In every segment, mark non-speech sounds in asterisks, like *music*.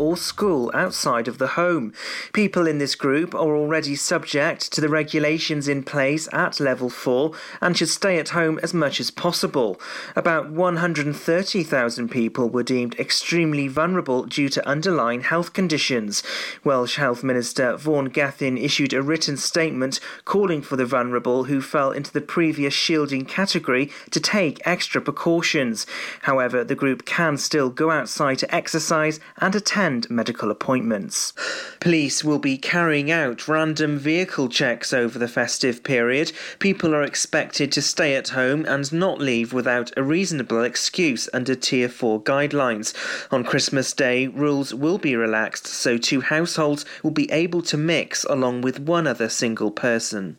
or school outside of the home. People in this group are already subject to the regulations in place at level 4 and should stay at home as much as possible. About 130,000 people were deemed extremely vulnerable due to underlying health conditions. Welsh Health Minister Vaughan Gething issued a written statement calling for the vulnerable who fell into the previous shielding category to take extra precautions. However, the group can still go outside to exercise and attend medical appointments. Police will be carrying out random vehicle checks over the festive period. People are expected to stay at home and not leave without a reasonable excuse under Tier 4 guidelines. On Christmas Day, rules will be relaxed so two households will be able to mix along with one other single person.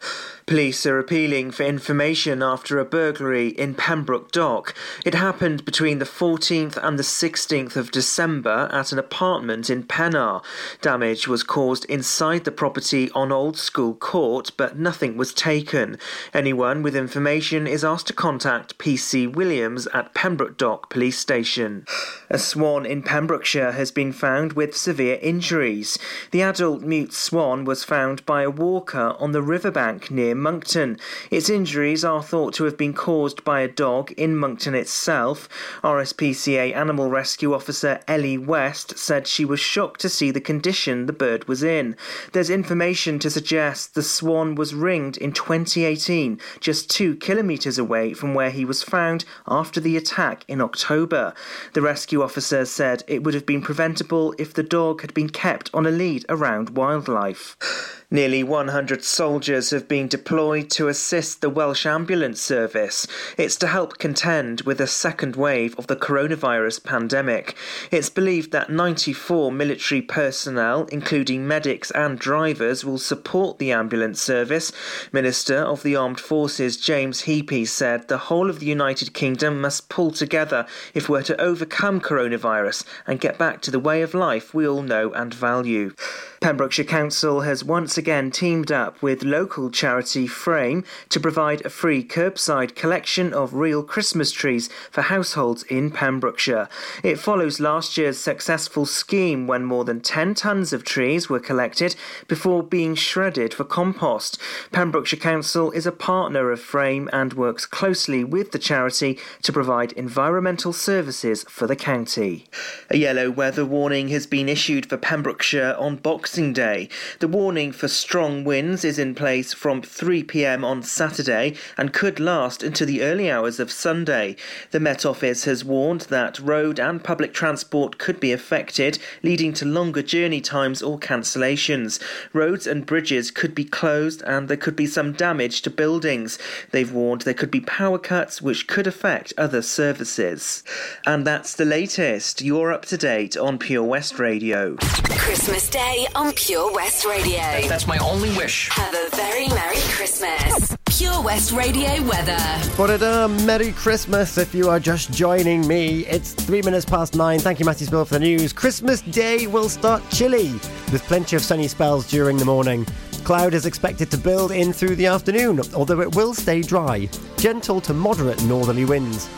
Police are appealing for information after a burglary in Pembroke Dock. It happened between the 14th and the 16th of December at an apartment in Pennar. Damage was caused inside the property on Old School Court, but nothing was taken. Anyone with information is asked to contact PC Williams at Pembroke Dock Police Station. A swan in Pembrokeshire has been found with severe injuries. The adult mute swan was found by a walker on the riverbank near Monkton. Its injuries are thought to have been caused by a dog in Monkton itself. RSPCA animal rescue officer Ellie West said she was shocked to see the condition the bird was in. There's information to suggest the swan was ringed in 2018, just two kilometres away from where he was found after the attack in October. The rescue officer said it would have been preventable if the dog had been kept on a lead around wildlife. Nearly 100 soldiers have been deployed to assist the Welsh Ambulance Service. It's to help contend with a second wave of the coronavirus pandemic. It's believed that 94 military personnel, including medics and drivers, will support the ambulance service. Minister of the Armed Forces James Heappey said the whole of the United Kingdom must pull together if we're to overcome coronavirus and get back to the way of life we all know and value. Pembrokeshire Council has once again teamed up with local charity Frame to provide a free curbside collection of real Christmas trees for households in Pembrokeshire. It follows last year's successful scheme when more than 10 tonnes of trees were collected before being shredded for compost. Pembrokeshire Council is a partner of Frame and works closely with the charity to provide environmental services for the county. A yellow weather warning has been issued for Pembrokeshire on Boxing Day. The warning for strong winds is in place from 3 pm on Saturday and could last into the early hours of Sunday. The Met Office has warned that road and public transport could be affected, leading to longer journey times or cancellations. Roads and bridges could be closed and there could be some damage to buildings. They've warned there could be power cuts which could affect other services. And that's the latest. You're up to date on Pure West Radio. Christmas Day on Pure West Radio. That's my only wish. Have a very Merry Christmas. Pure West Radio weather. But a Merry Christmas if you are just joining me. It's three minutes past nine. Thank you, Matthew Spill, for the news. Christmas Day will start chilly with plenty of sunny spells during the morning. Cloud is expected to build in through the afternoon, although it will stay dry. Gentle to moderate northerly winds.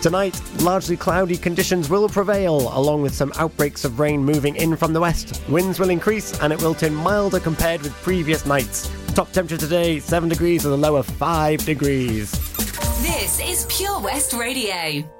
Tonight, largely cloudy conditions will prevail, along with some outbreaks of rain moving in from the west. Winds will increase and it will turn milder compared with previous nights. Top temperature today, 7 degrees with a low of 5 degrees. This is Pure West Radio.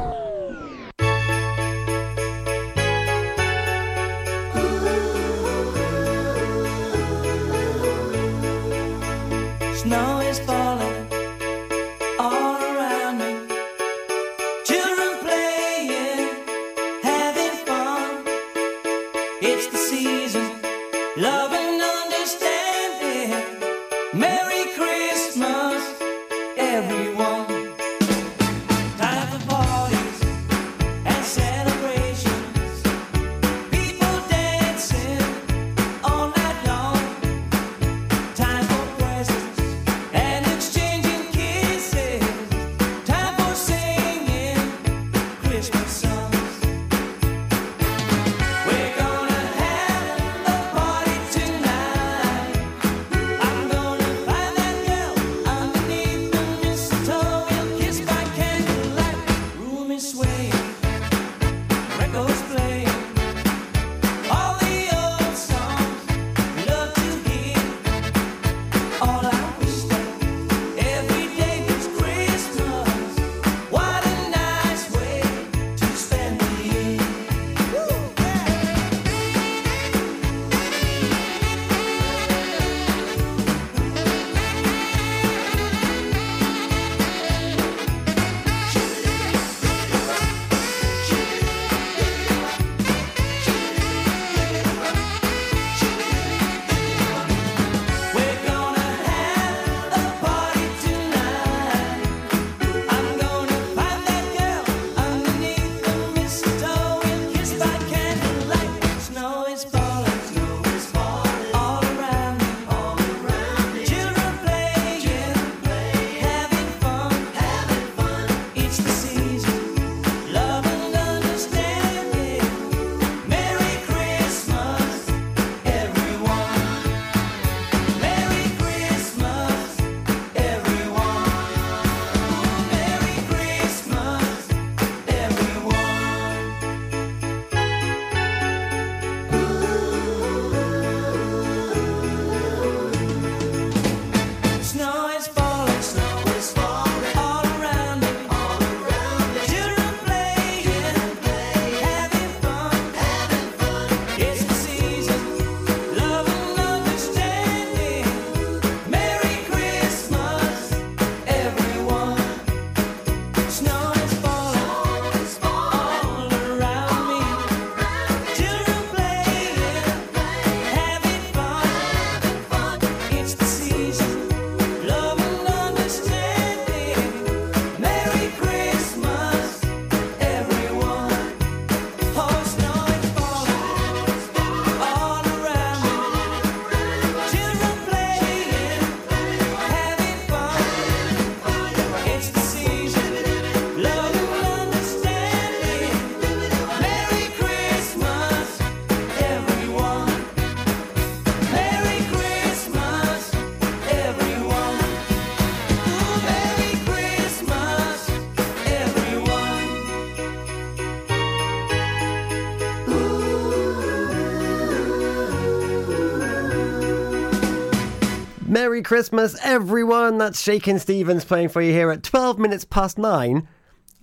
Christmas, everyone! That's Shakin' Stevens playing for you here at 12 minutes past nine.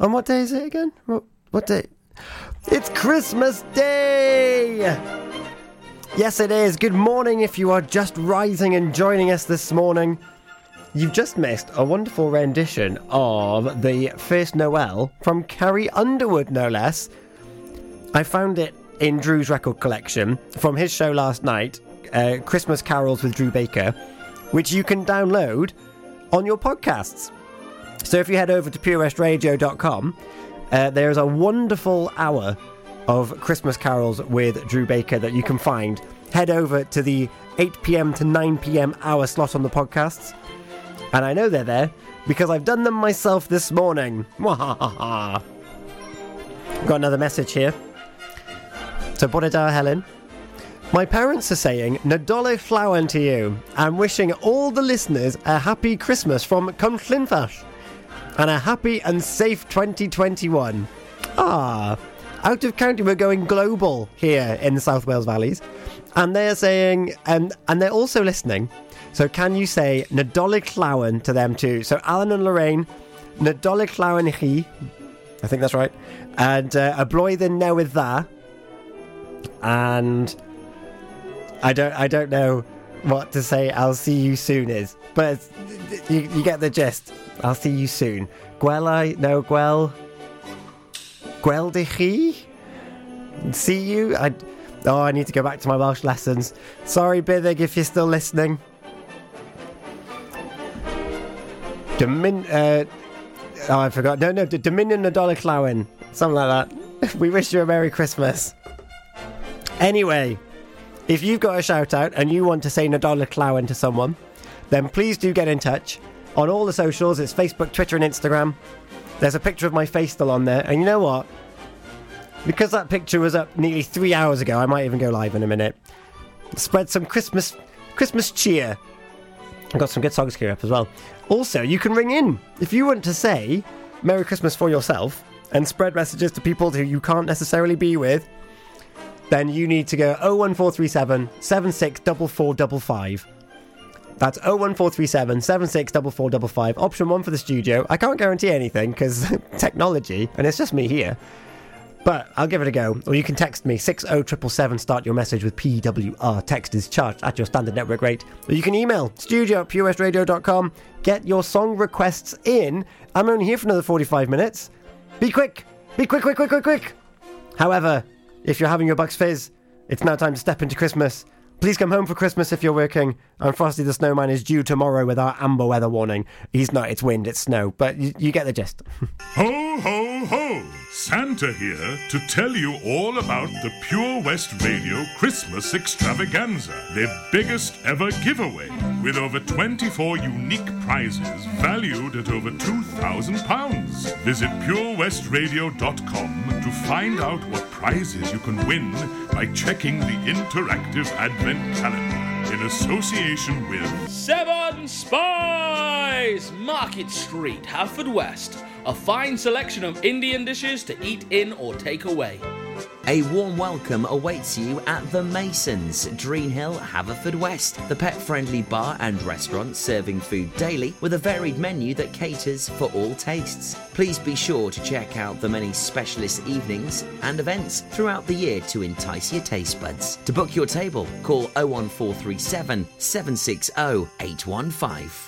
On what day is it again? What, what day? It's Christmas Day! Yes, it is. Good morning if you are just rising and joining us this morning. You've just missed a wonderful rendition of the First Noel from Carrie Underwood, no less. I found it in Drew's record collection from his show last night, uh, Christmas Carols with Drew Baker, which you can download on your podcasts. So if you head over to purewestradio.com, uh, there's a wonderful hour of Christmas carols with Drew Baker that you can find. Head over to the 8 pm to 9 pm hour slot on the podcasts. And I know they're there because I've done them myself this morning. *laughs* Got another message here. So, Bodadar Helen. My parents are saying Nadolig Llawen to you and wishing all the listeners a happy Christmas from Cwmllynfell and a happy and safe 2021. Ah, out of county, we're going global here in the South Wales Valleys. And they're saying, and, and they're also listening. So can you say Nadolig Llawen to them too? So Alan and Lorraine, Nadolig Llawen i chi. I think that's right. And uh, a blwyddyn newydd dda. And I don't, I don't know what to say. I'll see you soon is, but you, you get the gist. I'll see you soon. Gwelai, no gwel. Gweld i chi? See you. I. Oh, I need to go back to my Welsh lessons. Sorry, Bithig, if you're still listening. Domin. Uh, oh, I forgot. No, no, Dominion Nadolig Llawen. Something like that. *laughs* we wish you a Merry Christmas. Anyway, if you've got a shout out and you want to say Nadolig Llawen to someone, then please do get in touch. On all the socials, it's Facebook, Twitter, and Instagram. There's a picture of my face still on there. And you know what? Because that picture was up nearly three hours ago, I might even go live in a minute. Spread some Christmas Christmas cheer. I've got some good songs here up as well. Also, you can ring in if you want to say Merry Christmas for yourself and spread messages to people who you can't necessarily be with. Then you need to go 01437 764455. That's 01437 764455. Option one for the studio. I can't guarantee anything because *laughs* technology, and it's just me here. But I'll give it a go. Or you can text me 60777, start your message with PWR. Text is charged at your standard network rate. Or you can email studio at purewestradio.com. Get your song requests in. I'm only here for another 45 minutes. Be quick! Be quick, quick, quick, quick, quick! However, if you're having your Bucks Fizz, it's now time to step into Christmas. Please come home for Christmas if you're working. And Frosty the Snowman is due tomorrow with our amber weather warning. He's not, it's wind, it's snow, but you, you get the gist. *laughs* Ho, ho, ho! Santa here to tell you all about the Pure West Radio Christmas Extravaganza, their biggest ever giveaway, with over 24 unique prizes valued at over £2,000. Visit purewestradio.com to find out what prizes you can win by checking the interactive Advent calendar in association with Seven Spies! Market Street, Haverfordwest. A fine selection of Indian dishes to eat in or take away. A warm welcome awaits you at The Masons, Dreen Hill, Haverfordwest, the pet friendly bar and restaurant serving food daily with a varied menu that caters for all tastes. Please be sure to check out the many specialist evenings and events throughout the year to entice your taste buds. To book your table, call 01437 760 815.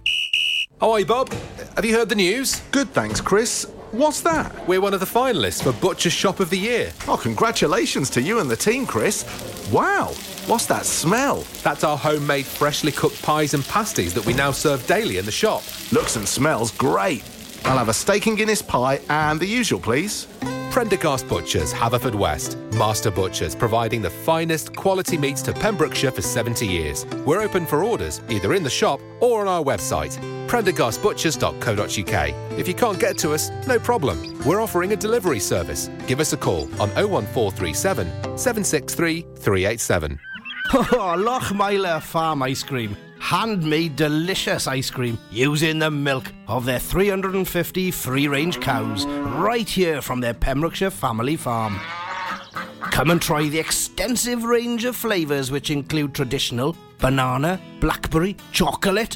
Oh, hi, Bob. Have you heard the news? Good, thanks, Chris. What's that? We're one of the finalists for Butcher Shop of the Year. Oh, congratulations to you and the team, Chris. Wow, what's that smell? That's our homemade freshly cooked pies and pasties that we now serve daily in the shop. Looks and smells great. I'll have a steak and Guinness pie and the usual, please. Prendergast Butchers, Haverfordwest. Master Butchers, providing the finest quality meats to Pembrokeshire for 70 years. We're open for orders, either in the shop or on our website, prendergastbutchers.co.uk. If you can't get to us, no problem. We're offering a delivery service. Give us a call on 01437 763 387. Oh, *laughs* oh Lochmeyler Farm Ice Cream. Handmade delicious ice cream using the milk of their 350 free range cows right here from their Pembrokeshire family farm. Come and try the extensive range of flavours which include traditional banana, blackberry, chocolate,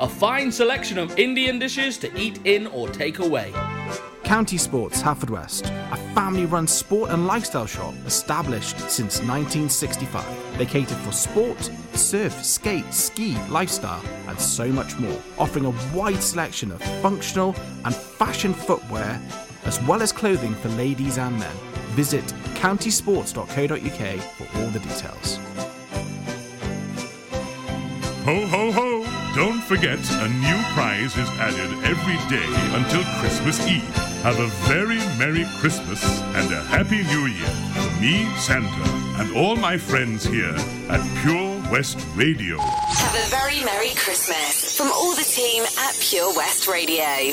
A fine selection of Indian dishes to eat in or take away. County Sports, Haverfordwest, a family run sport and lifestyle shop established since 1965. They cater for sport, surf, skate, ski, lifestyle, and so much more, offering a wide selection of functional and fashion footwear, as well as clothing for ladies and men. Visit countysports.co.uk for all the details. Ho, ho, ho! Don't forget, a new prize is added every day until Christmas Eve. Have a very Merry Christmas and a Happy New Year from me, Santa, and all my friends here at Pure West Radio. Have a very Merry Christmas from all the team at Pure West Radio.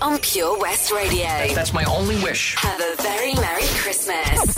on Pure West Radio. That's my only wish. Have a very Merry Christmas.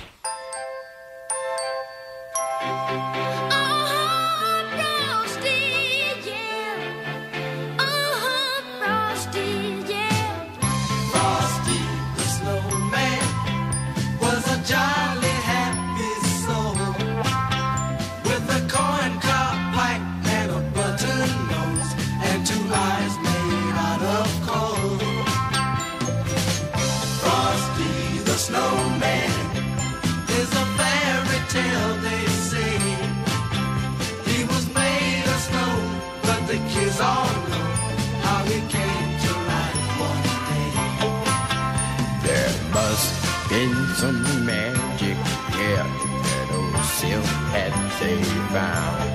bound.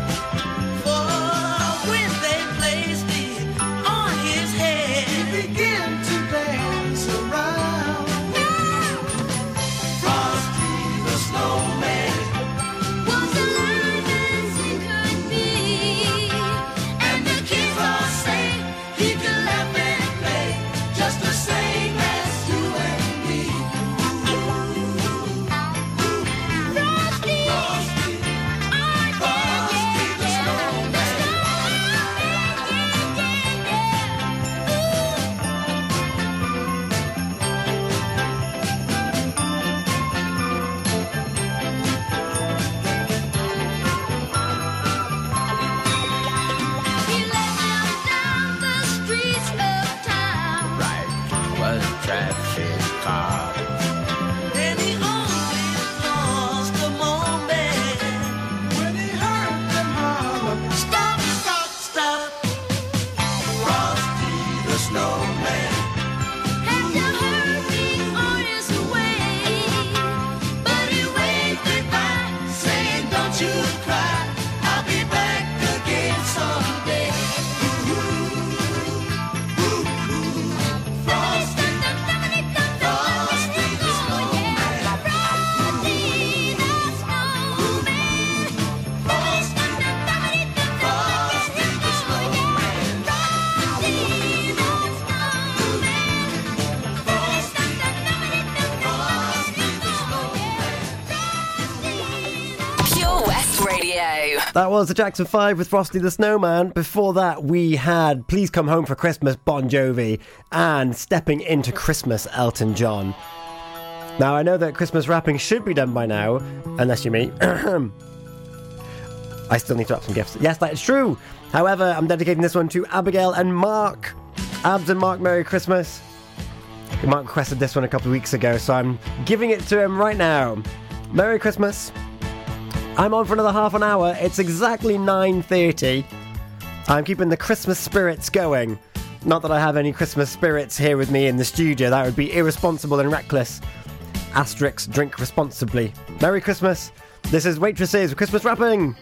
traffic cop. That was the Jackson 5 with Frosty the Snowman. Before that, we had Please Come Home for Christmas, Bon Jovi, and Stepping Into Christmas, Elton John. Now, I know that Christmas wrapping should be done by now, unless you me. *coughs* I still need to wrap some gifts. Yes, that is true. However, I'm dedicating this one to Abigail and Mark. Abs and Mark, Merry Christmas. Mark requested this one a couple of weeks ago, so I'm giving it to him right now. Merry Christmas. I'm on for another half an hour. It's exactly 9:30. I'm keeping the Christmas spirits going. Not that I have any Christmas spirits here with me in the studio. That would be irresponsible and reckless. Asterix, drink responsibly. Merry Christmas. This is Waitresses Christmas wrapping.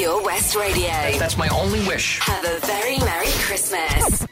Pure West Radio. That's my only wish. Have a very Merry Christmas.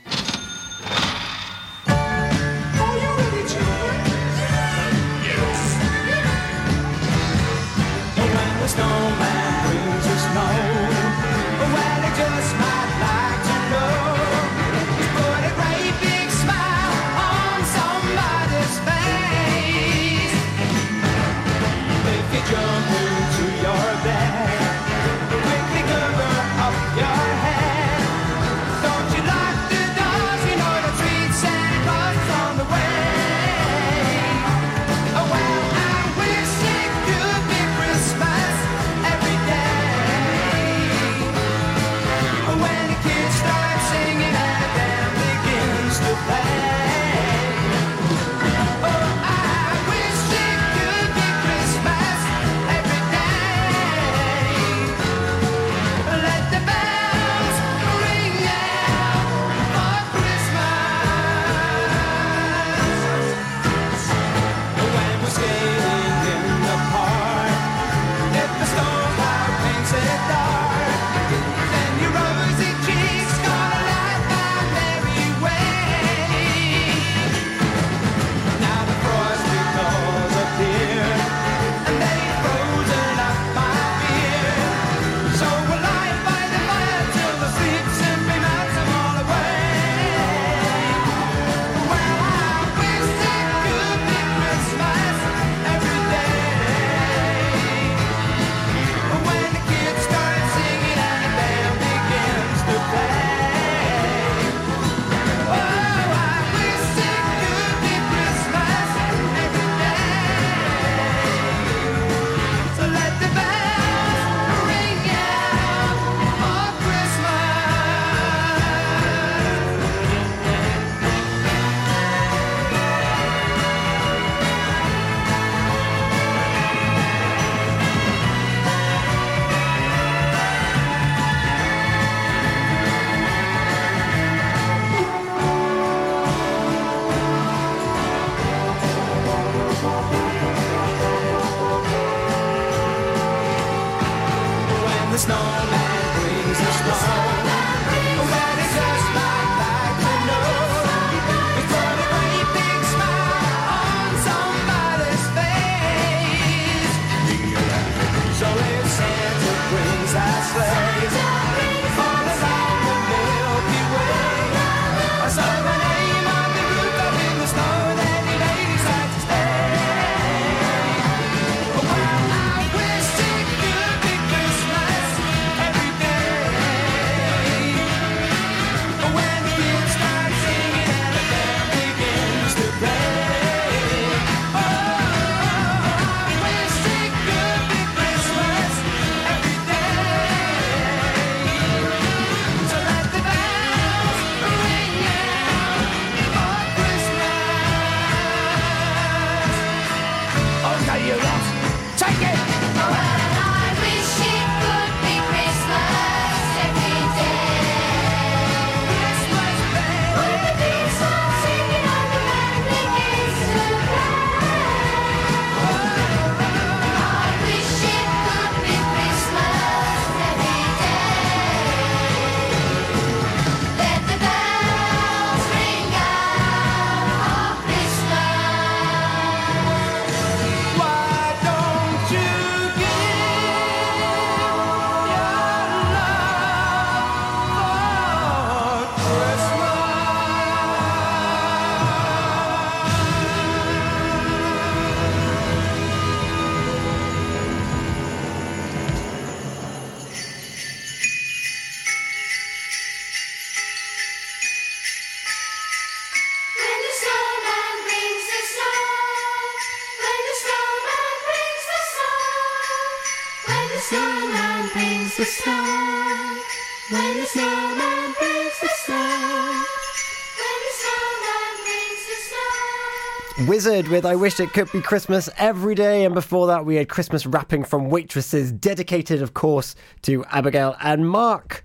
with I Wish It Could Be Christmas Every Day, and before that, we had Christmas wrapping from waitresses, dedicated, of course, to Abigail and Mark.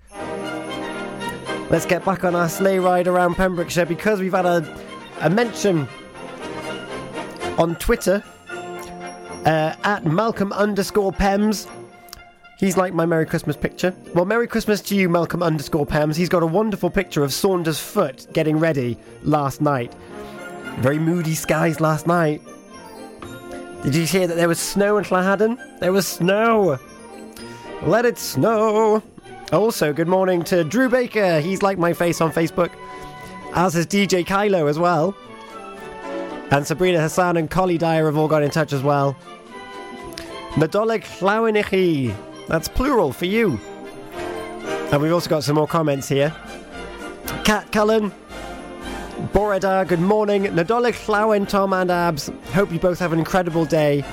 Let's get back on our sleigh ride around Pembrokeshire because we've had a, a mention on Twitter uh, at Malcolm underscore Pems. He's like my Merry Christmas picture. Well, Merry Christmas to you, Malcolm underscore Pems. He's got a wonderful picture of Saundersfoot getting ready last night. Very moody skies last night. Did you hear that there was snow in Llawhaden? There was snow. Let it snow. Also, good morning to Drew Baker. He's like my face on Facebook. As is DJ Kylo as well. And Sabrina Hassan and Collie Dyer have all got in touch as well. Nadolig Llawen i chi. That's plural for you. And we've also got some more comments here. Cat Cullen. Bore da, good morning. Nadolig Llawen, Tom and Abs. Hope you both have an incredible day.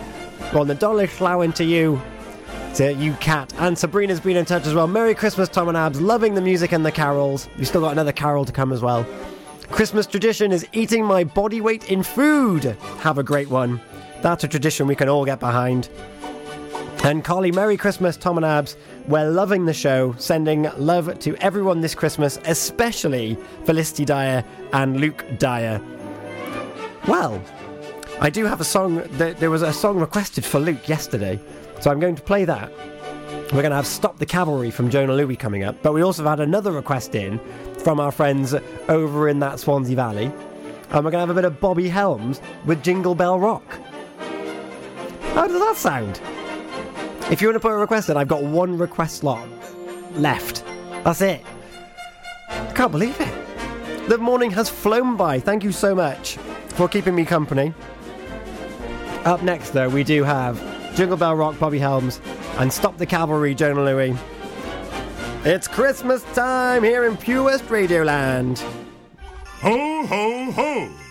Well, Nadolig Llawen to you. To you, Cat. And Sabrina's been in touch as well. Merry Christmas, Tom and Abs. Loving the music and the carols. We've still got another carol to come as well. Christmas tradition is eating my body weight in food. Have a great one. That's a tradition we can all get behind. And Collie, Merry Christmas, Tom and Abs. We're loving the show, sending love to everyone this Christmas, especially Felicity Dyer and Luke Dyer. Well, I do have a song. There there was a song requested for Luke yesterday, so I'm going to play that. We're going to have Stop the Cavalry from Jona Lewie coming up, but we also have had another request in from our friends over in that Swansea Valley. And we're going to have a bit of Bobby Helms with Jingle Bell Rock. How does that sound? If you want to put a request in, I've got one request slot left. That's it. I can't believe it. The morning has flown by. Thank you so much for keeping me company. Up next, though, we do have Jingle Bell Rock, Bobby Helms, and Stop the Cavalry, Jona Lewie. It's Christmas time here in Pure West Radioland. Ho, ho, ho!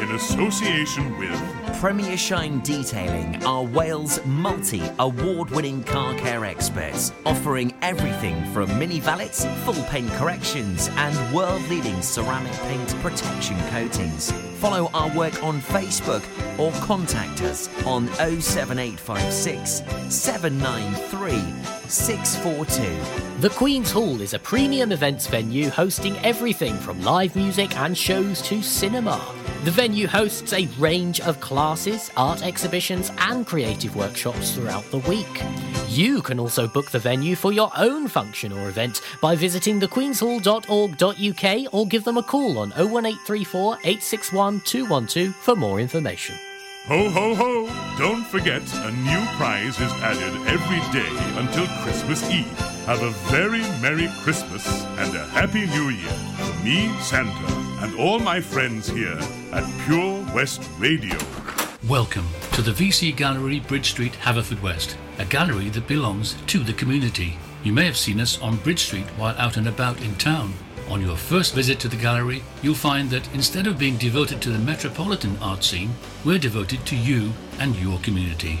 in association with Premier Shine Detailing are Wales' multi award winning car care experts, offering everything from mini valets, full paint corrections, and world leading ceramic paint protection coatings. Follow our work on Facebook or contact us on 07856 793 642. The Queen's Hall is a premium events venue hosting everything from live music and shows to cinema. The venue hosts a range of classes, art exhibitions, and creative workshops throughout the week. You can also book the venue for your own function or event by visiting thequeenshall.org.uk or give them a call on 01834 861 212 for more information. Ho, ho, ho! Don't forget, a new prize is added every day until Christmas Eve. Have a very Merry Christmas and a Happy New Year from me, Santa, and all my friends here at Pure West Radio. Welcome to the VC Gallery, Bridge Street, Haverfordwest, a gallery that belongs to the community. You may have seen us on Bridge Street while out and about in town. On your first visit to the gallery, you'll find that instead of being devoted to the metropolitan art scene, we're devoted to you and your community.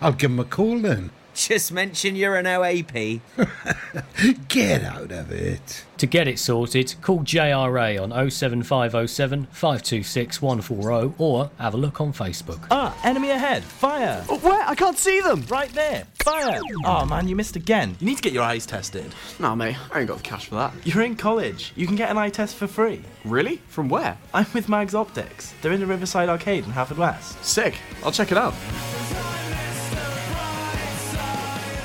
I'll give him a call then. Just mention you're an OAP. *laughs* Get out of it. To get it sorted, call JRA on 07507 526 140 or have a look on Facebook. Ah, enemy ahead. Fire. Oh, where? I can't see them. Right there. Fire. Oh man, you missed again. You need to get your eyes tested. Nah, mate, I ain't got the cash for that. You're in college. You can get an eye test for free. Really? From where? I'm with Mags Optics. They're in the Riverside Arcade in Haverfordwest. Sick. I'll check it out.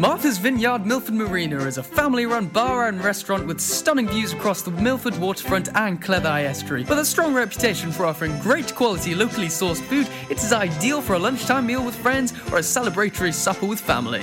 Martha's Vineyard Milford Marina is a family run bar and restaurant with stunning views across the Milford waterfront and Cleddau estuary. With a strong reputation for offering great quality locally sourced food, it is ideal for a lunchtime meal with friends or a celebratory supper with family.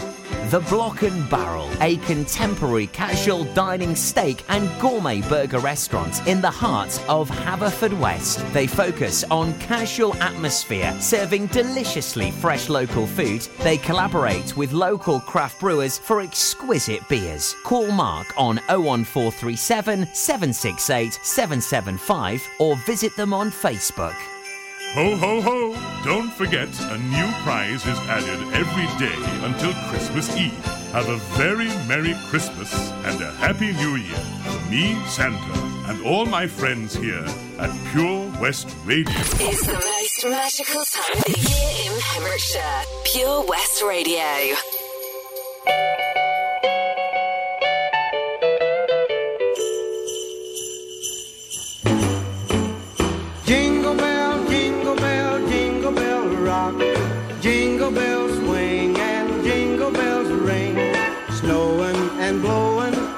The Block and Barrel, a contemporary casual dining steak and gourmet burger restaurant in the heart of Haverfordwest. They focus on casual atmosphere, serving deliciously fresh local food. They collaborate with local craft brewers for exquisite beers. Call Mark on 01437 768 775 or visit them on Facebook. Ho, ho, ho! Don't forget, a new prize is added every day until Christmas Eve. Have a very Merry Christmas and a Happy New Year from me, Santa, and all my friends here at Pure West Radio. It's the most magical time of the year in Pembrokeshire. Pure West Radio.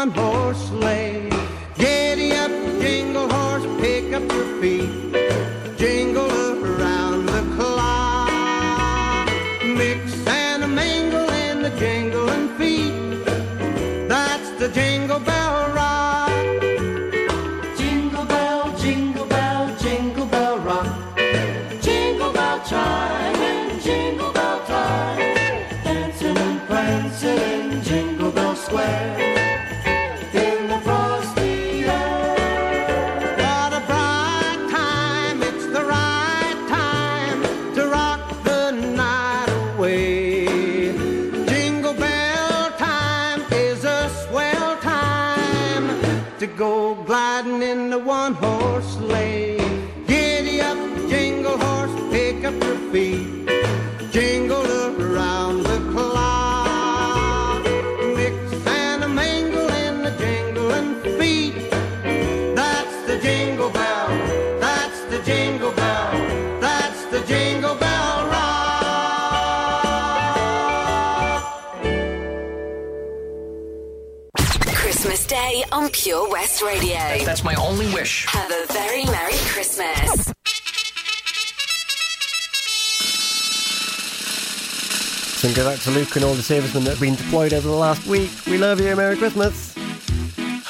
One horse sleigh. Giddy up, jingle horse, pick up your feet. Pure West Radio. That's my only wish. Have a very Merry Christmas. So go back to Luke and all the servicemen that have been deployed over the last week. We love you. Merry Christmas.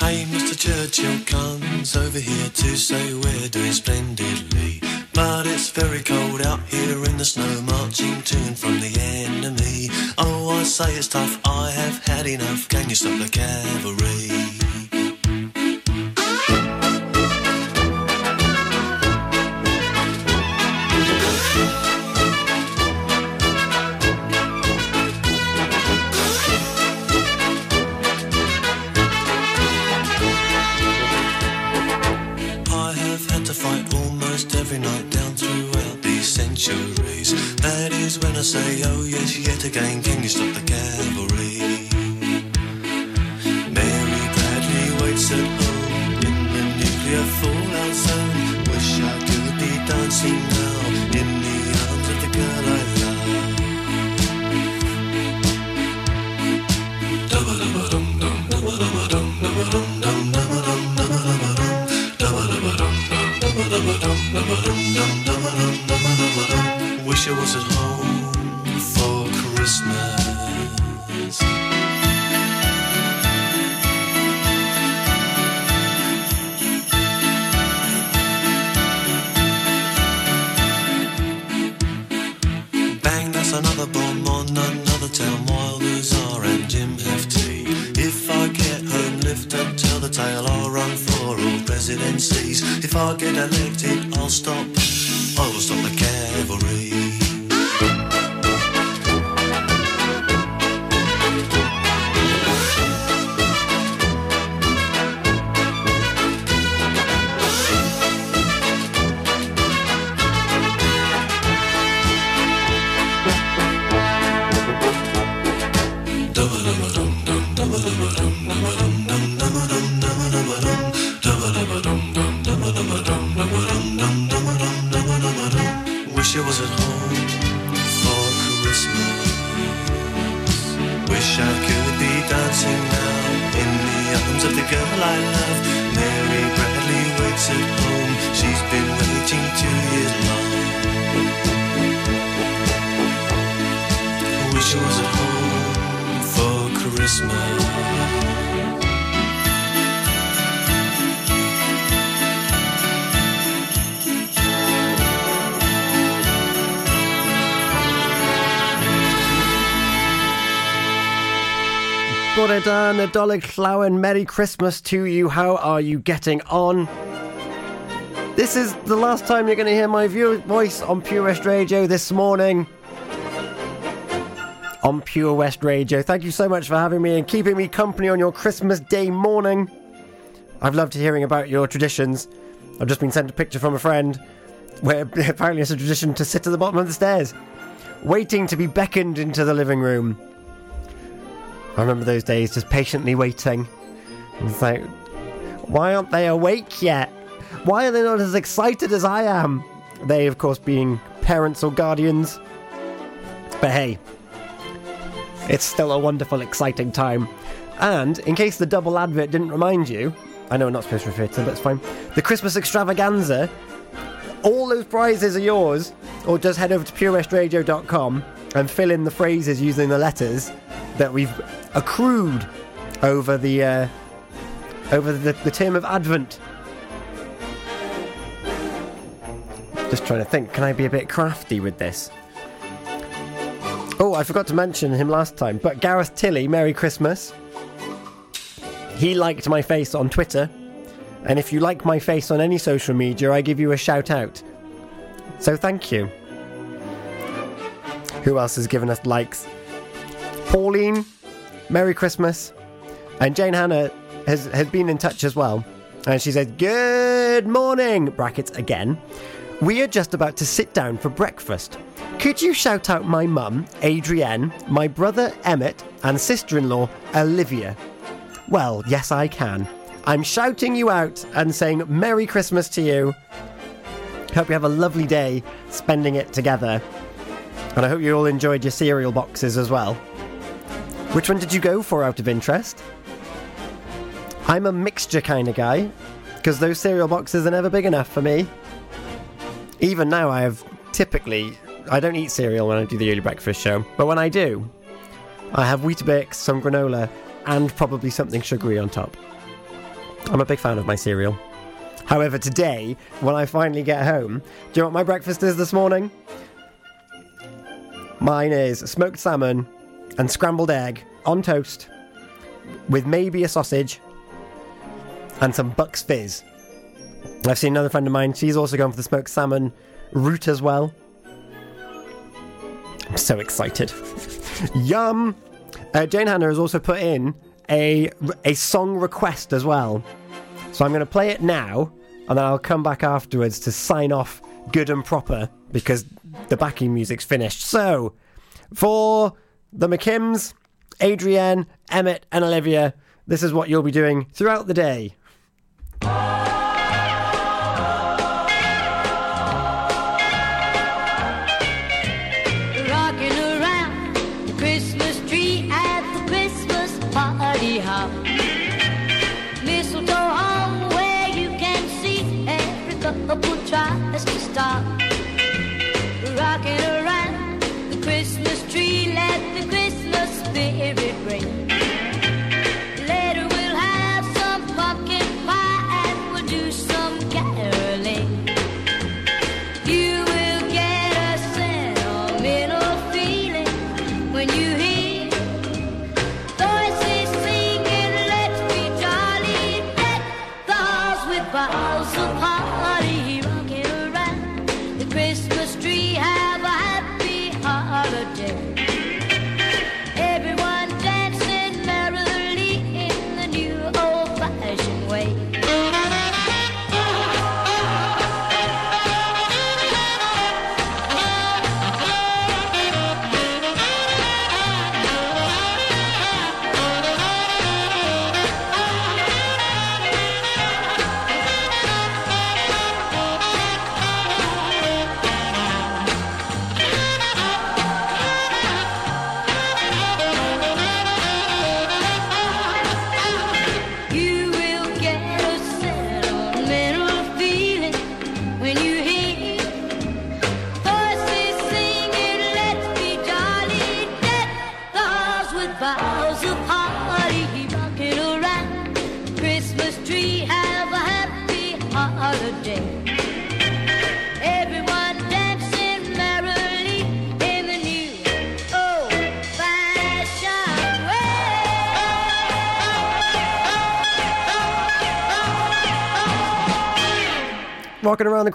Hey, Mr. Churchill comes over here to say we're doing splendidly. But it's very cold out here in the snow, marching to and from the enemy. Oh, I say it's tough, I have had enough. Can you stop the cavalry? Say, oh yes, yet again, Mary Bradley waits at home. She's been waiting two years long. Wish I was at home for Christmas. Bore da Nadolig Llawen, Merry Christmas to you. How are you getting on? This is the last time you're going to hear my voice on Pure West Radio this morning. On Pure West Radio. Thank you so much for having me and keeping me company on your Christmas Day morning. I've loved hearing about your traditions. I've just been sent a picture from a friend where *laughs* apparently it's a tradition to sit at the bottom of the stairs, waiting to be beckoned into the living room. I remember those days just patiently waiting. It's like, why aren't they awake yet? Why are they not as excited as I am? They, of course, being parents or guardians. But hey, it's still a wonderful, exciting time. And in case the double advert didn't remind you, I know we're not supposed to refer to them, but it's fine. The Christmas extravaganza, all those prizes are yours, or just head over to purewestradio.com and fill in the phrases using the letters that we've accrued over the uh, over the, the term of Advent. Just trying to think, can I be a bit crafty with this? Oh, I forgot to mention him last time, but Gareth Tilley, Merry Christmas. He liked my face on Twitter, and if you like my face on any social media, I give you a shout out. So thank you. Who else has given us likes? Pauline, Merry Christmas. And Jane Hannah has, has been in touch as well. And she said, Good morning, brackets again. We are just about to sit down for breakfast. Could you shout out my mum, Adrienne, my brother Emmett, and sister in law, Olivia? Well, yes, I can. I'm shouting you out and saying Merry Christmas to you. Hope you have a lovely day spending it together. And I hope you all enjoyed your cereal boxes as well. Which one did you go for out of interest? I'm a mixture kind of guy, because those cereal boxes are never big enough for me. Even now, I have typically. I don't eat cereal when I do the early breakfast show, but when I do, I have Weetabix, some granola, and probably something sugary on top. I'm a big fan of my cereal. However, today, when I finally get home, do you know what my breakfast is this morning? Mine is smoked salmon and scrambled egg on toast with maybe a sausage and some Bucks Fizz. I've seen another friend of mine, she's also gone for the smoked salmon route as well. I'm so excited. *laughs* Yum! Uh, Jane Hannah has also put in a, a song request as well. So I'm going to play it now, and then I'll come back afterwards to sign off good and proper, because the backing music's finished. So, for the McKims, Adrienne, Emmett, and Olivia, this is what you'll be doing throughout the day.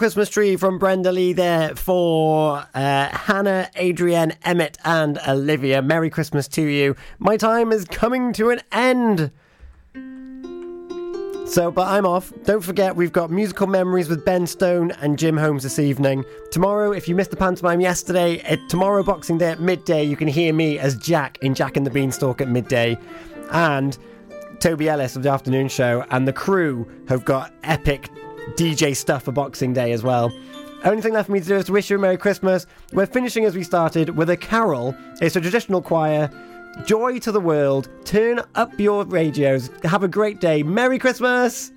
Christmas tree from Brenda Lee there for uh, Hannah, Adrienne, Emmett, and Olivia. Merry Christmas to you. My time is coming to an end. So, but I'm off. Don't forget, we've got musical memories with Ben Stone and Jim Holmes this evening. Tomorrow, if you missed the pantomime yesterday, at tomorrow Boxing Day at midday, you can hear me as Jack in Jack and the Beanstalk at midday. And Toby Ellis of the afternoon show and the crew have got epic DJ stuff for Boxing Day as well. Only thing left for me to do is to wish you a Merry Christmas. We're finishing as we started with a carol. It's a traditional choir. Joy to the world. Turn up your radios. Have a great day. Merry Christmas!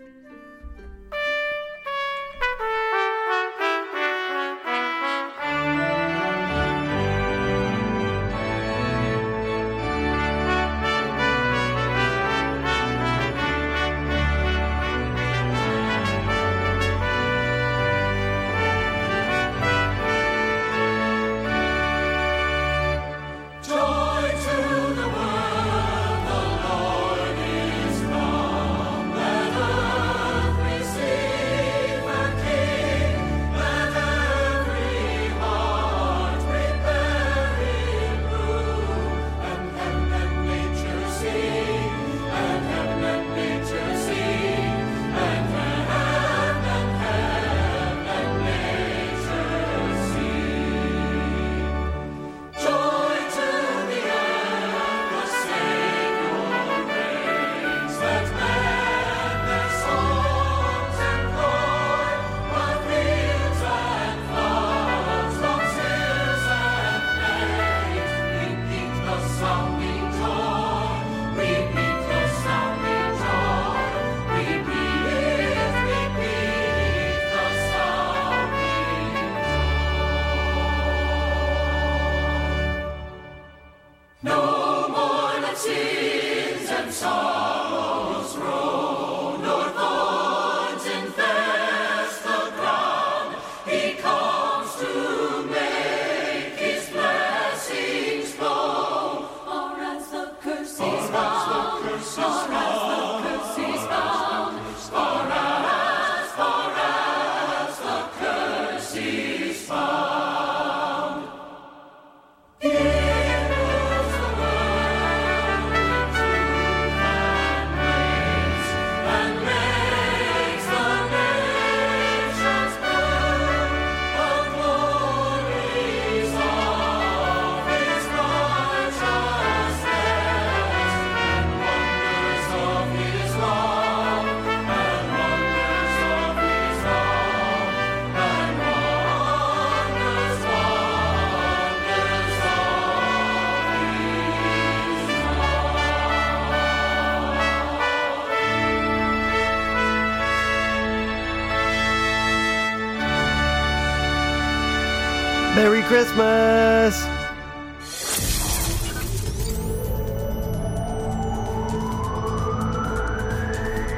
Christmas!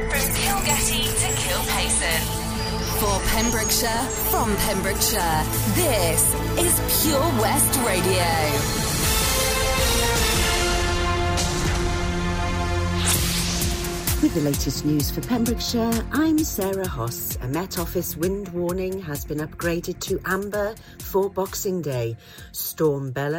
From Kilgetty to Kilpaison. For Pembrokeshire, from Pembrokeshire, this is Pure West Radio. With the latest news for Pembrokeshire, I'm Sarah Hoss. Met Office wind warning has been upgraded to amber for Boxing Day. Storm Bella